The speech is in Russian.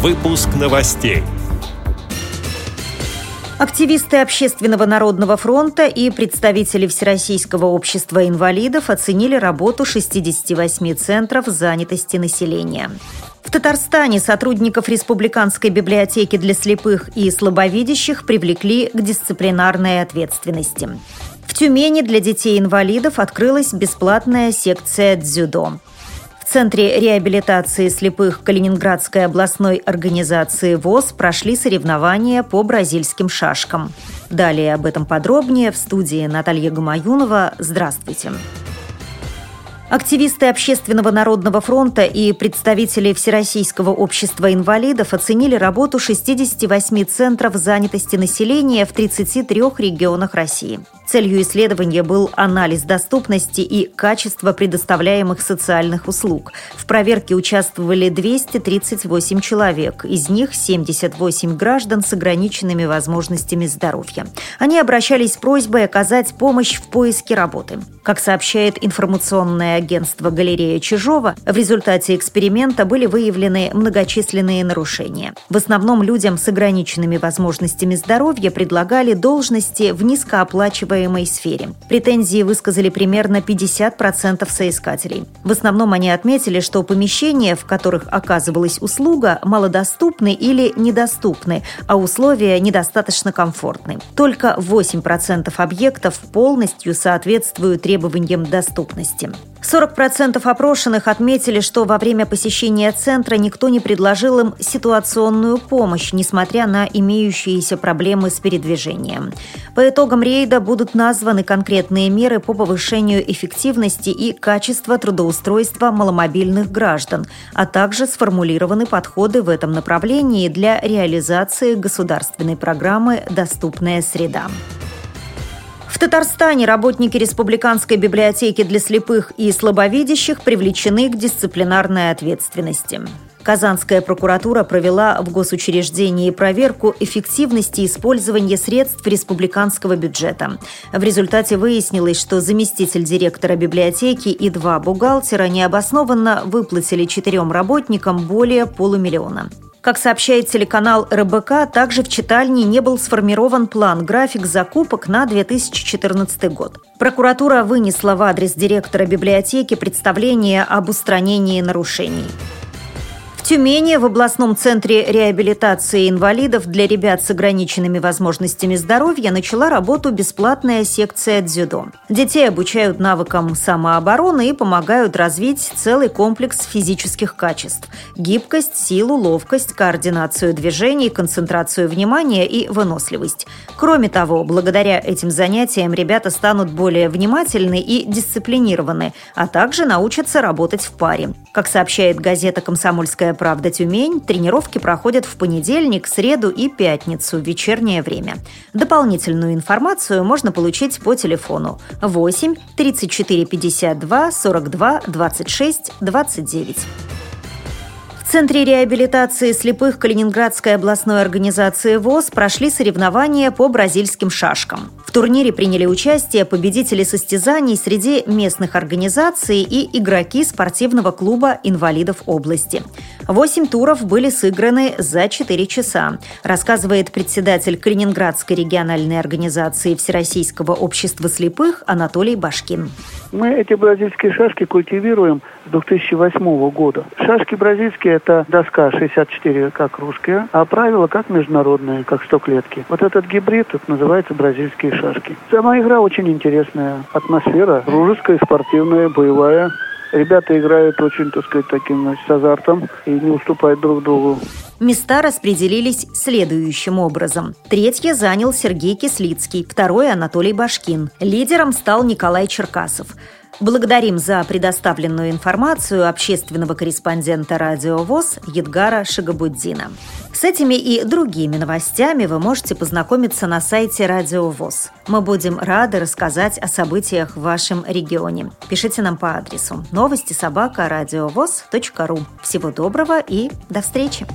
Выпуск новостей. Активисты Общественного народного фронта и представители Всероссийского общества инвалидов оценили работу 68 центров занятости населения. В Татарстане сотрудников Республиканской библиотеки для слепых и слабовидящих привлекли к дисциплинарной ответственности. В Тюмени для детей-инвалидов открылась бесплатная секция дзюдо. Центре реабилитации слепых Калининградской областной организации ВОЗ прошли соревнования по бразильским шашкам. Далее об этом подробнее в студии Наталья Гамаюнова. Здравствуйте. Здравствуйте. Активисты Общественного народного фронта и представители Всероссийского общества инвалидов оценили работу 68 центров занятости населения в 33 регионах России. Целью исследования был анализ доступности и качества предоставляемых социальных услуг. В проверке участвовали 238 человек, из них 78 граждан с ограниченными возможностями здоровья. Они обращались с просьбой оказать помощь в поиске работы. Как сообщает информационное агентство «Галерея Чижова», в результате эксперимента были выявлены многочисленные нарушения. В основном людям с ограниченными возможностями здоровья предлагали должности в низкооплачиваемой сфере. Претензии высказали примерно 50% соискателей. В основном они отметили, что помещения, в которых оказывалась услуга, малодоступны или недоступны, а условия недостаточно комфортны. Только 8% объектов полностью соответствуют требованиям доступности. 40% опрошенных отметили, что во время посещения центра никто не предложил им ситуационную помощь, несмотря на имеющиеся проблемы с передвижением. По итогам рейда будут названы конкретные меры по повышению эффективности и качества трудоустройства маломобильных граждан, а также сформулированы подходы в этом направлении для реализации государственной программы «Доступная среда». В Татарстане работники Республиканской библиотеки для слепых и слабовидящих привлечены к дисциплинарной ответственности. Казанская прокуратура провела в госучреждении проверку эффективности использования средств республиканского бюджета. В результате выяснилось, что заместитель директора библиотеки и два бухгалтера необоснованно выплатили четырем работникам более полумиллиона. Как сообщает телеканал РБК, также в читальне не был сформирован план-график закупок на 2014 год. Прокуратура вынесла в адрес директора библиотеки представление об устранении нарушений. Тюмени в областном центре реабилитации инвалидов для ребят с ограниченными возможностями здоровья начала работу бесплатная секция дзюдо. Детей обучают навыкам самообороны и помогают развить целый комплекс физических качеств – гибкость, силу, ловкость, координацию движений, концентрацию внимания и выносливость. Кроме того, благодаря этим занятиям ребята станут более внимательны и дисциплинированы, а также научатся работать в паре. Как сообщает газета «Комсомольская правда Тюмень» тренировки проходят в понедельник, среду и пятницу в вечернее время. Дополнительную информацию можно получить по телефону 8 34 52 42 26 29. В Центре реабилитации слепых Калининградской областной организации ВОЗ прошли соревнования по бразильским шашкам. В турнире приняли участие победители состязаний среди местных организаций и игроки спортивного клуба инвалидов области. Восемь туров были сыграны за 4 часа, рассказывает председатель Калининградской региональной организации Всероссийского общества слепых Анатолий Башкин. Мы эти бразильские шашки культивируем с 2008 года. Шашки бразильские – это доска 64 как русская, а правила как международные, как стоклетки. Вот этот гибрид это называется бразильские шашки. Сама игра очень интересная. Атмосфера дружеская, спортивная, боевая. Ребята играют очень, так сказать, таким с азартом и не уступают друг другу. Места распределились следующим образом. Третье занял Сергей Кислицкий, второй – Анатолий Башкин. Лидером стал Николай Черкасов. Благодарим за предоставленную информацию общественного корреспондента «Радио ВОЗ» Едгара Шагабуддина. С этими и другими новостями вы можете познакомиться на сайте «Радио ВОЗ». Мы будем рады рассказать о событиях в вашем регионе. Пишите нам по адресу новости собака ру. Всего доброго и до встречи!